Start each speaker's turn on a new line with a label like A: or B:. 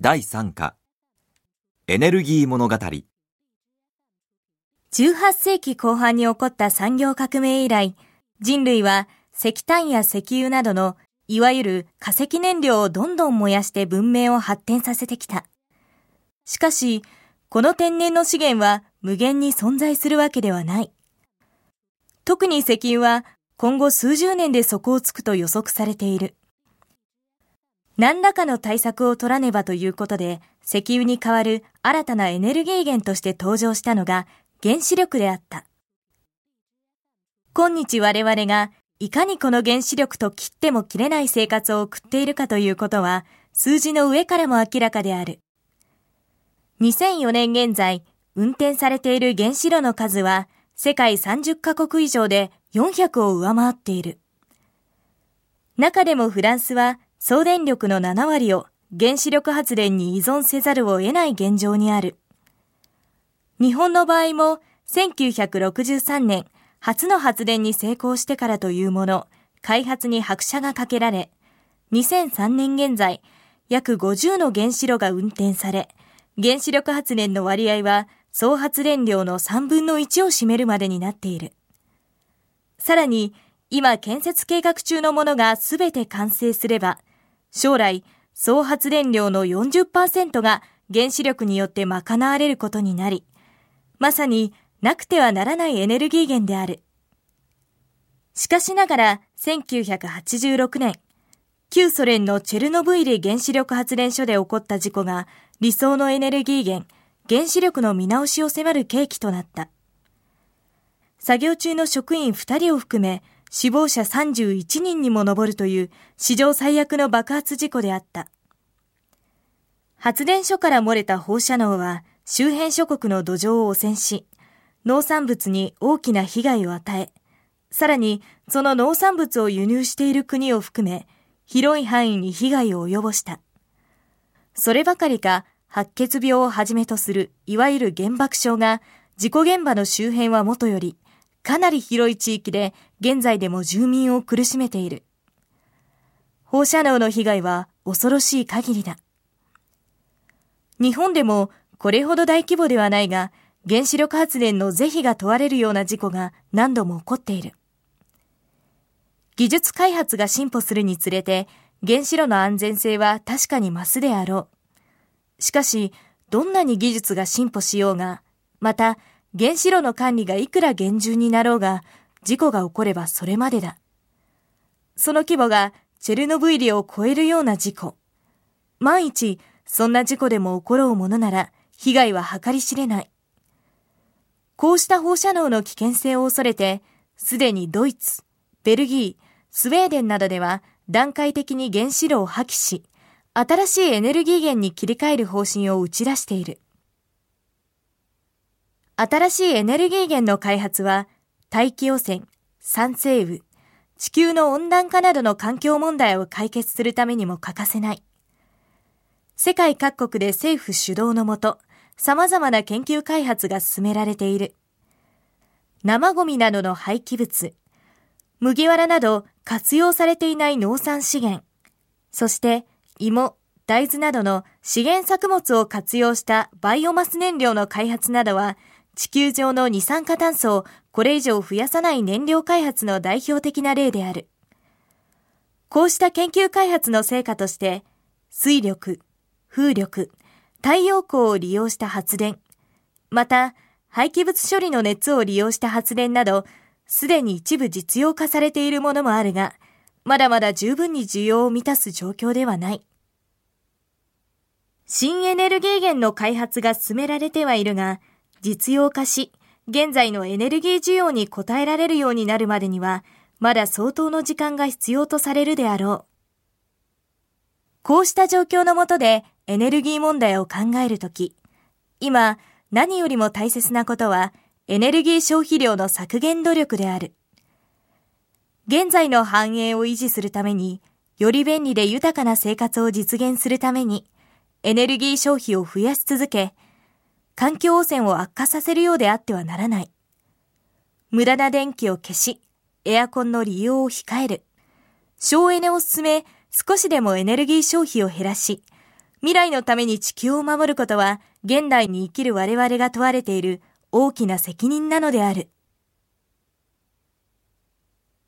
A: 第3課エネルギー物語
B: 18世紀後半に起こった産業革命以来、人類は石炭や石油などのいわゆる化石燃料をどんどん燃やして文明を発展させてきた。しかし、この天然の資源は無限に存在するわけではない。特に石油は今後数十年で底をつくと予測されている。何らかの対策を取らねばということで、石油に代わる新たなエネルギー源として登場したのが原子力であった。今日我々がいかにこの原子力と切っても切れない生活を送っているかということは数字の上からも明らかである。2004年現在、運転されている原子炉の数は世界30カ国以上で400を上回っている。中でもフランスは総電力の7割を原子力発電に依存せざるを得ない現状にある。日本の場合も1963年初の発電に成功してからというもの、開発に拍車がかけられ、2003年現在、約50の原子炉が運転され、原子力発電の割合は総発電量の3分の1を占めるまでになっている。さらに、今建設計画中のものがすべて完成すれば、将来、総発電量の40%が原子力によって賄われることになり、まさになくてはならないエネルギー源である。しかしながら、1986年、旧ソ連のチェルノブイリ原子力発電所で起こった事故が理想のエネルギー源、原子力の見直しを迫る契機となった。作業中の職員2人を含め死亡者31人にも上るという史上最悪の爆発事故であった。発電所から漏れた放射能は周辺諸国の土壌を汚染し、農産物に大きな被害を与え、さらにその農産物を輸入している国を含め、広い範囲に被害を及ぼした。そればかりか、白血病をはじめとする、いわゆる原爆症が、事故現場の周辺はもとより、かなり広い地域で現在でも住民を苦しめている。放射能の被害は恐ろしい限りだ。日本でもこれほど大規模ではないが、原子力発電の是非が問われるような事故が何度も起こっている。技術開発が進歩するにつれて、原子炉の安全性は確かに増すであろう。しかし、どんなに技術が進歩しようが、また原子炉の管理がいくら厳重になろうが、事故が起こればそれまでだ。その規模がチェルノブイリを超えるような事故。万一、そんな事故でも起ころうものなら、被害は計り知れない。こうした放射能の危険性を恐れて、すでにドイツ、ベルギー、スウェーデンなどでは段階的に原子炉を破棄し、新しいエネルギー源に切り替える方針を打ち出している。新しいエネルギー源の開発は、大気汚染、酸性雨、地球の温暖化などの環境問題を解決するためにも欠かせない。世界各国で政府主導のもと、様々な研究開発が進められている。生ゴミなどの廃棄物、麦わらなど活用されていない農産資源、そして芋、大豆などの資源作物を活用したバイオマス燃料の開発などは、地球上の二酸化炭素をこれ以上増やさない燃料開発の代表的な例である。こうした研究開発の成果として、水力、風力、太陽光を利用した発電、また廃棄物処理の熱を利用した発電など、すでに一部実用化されているものもあるが、まだまだ十分に需要を満たす状況ではない。新エネルギー源の開発が進められてはいるが、実用化し、現在のエネルギー需要に応えられるようになるまでには、まだ相当の時間が必要とされるであろう。こうした状況のもとでエネルギー問題を考えるとき、今何よりも大切なことはエネルギー消費量の削減努力である。現在の繁栄を維持するために、より便利で豊かな生活を実現するために、エネルギー消費を増やし続け、環境汚染を悪化させるようであってはならない。無駄な電気を消し、エアコンの利用を控える。省エネを進め、少しでもエネルギー消費を減らし、未来のために地球を守ることは、現代に生きる我々が問われている大きな責任なのである。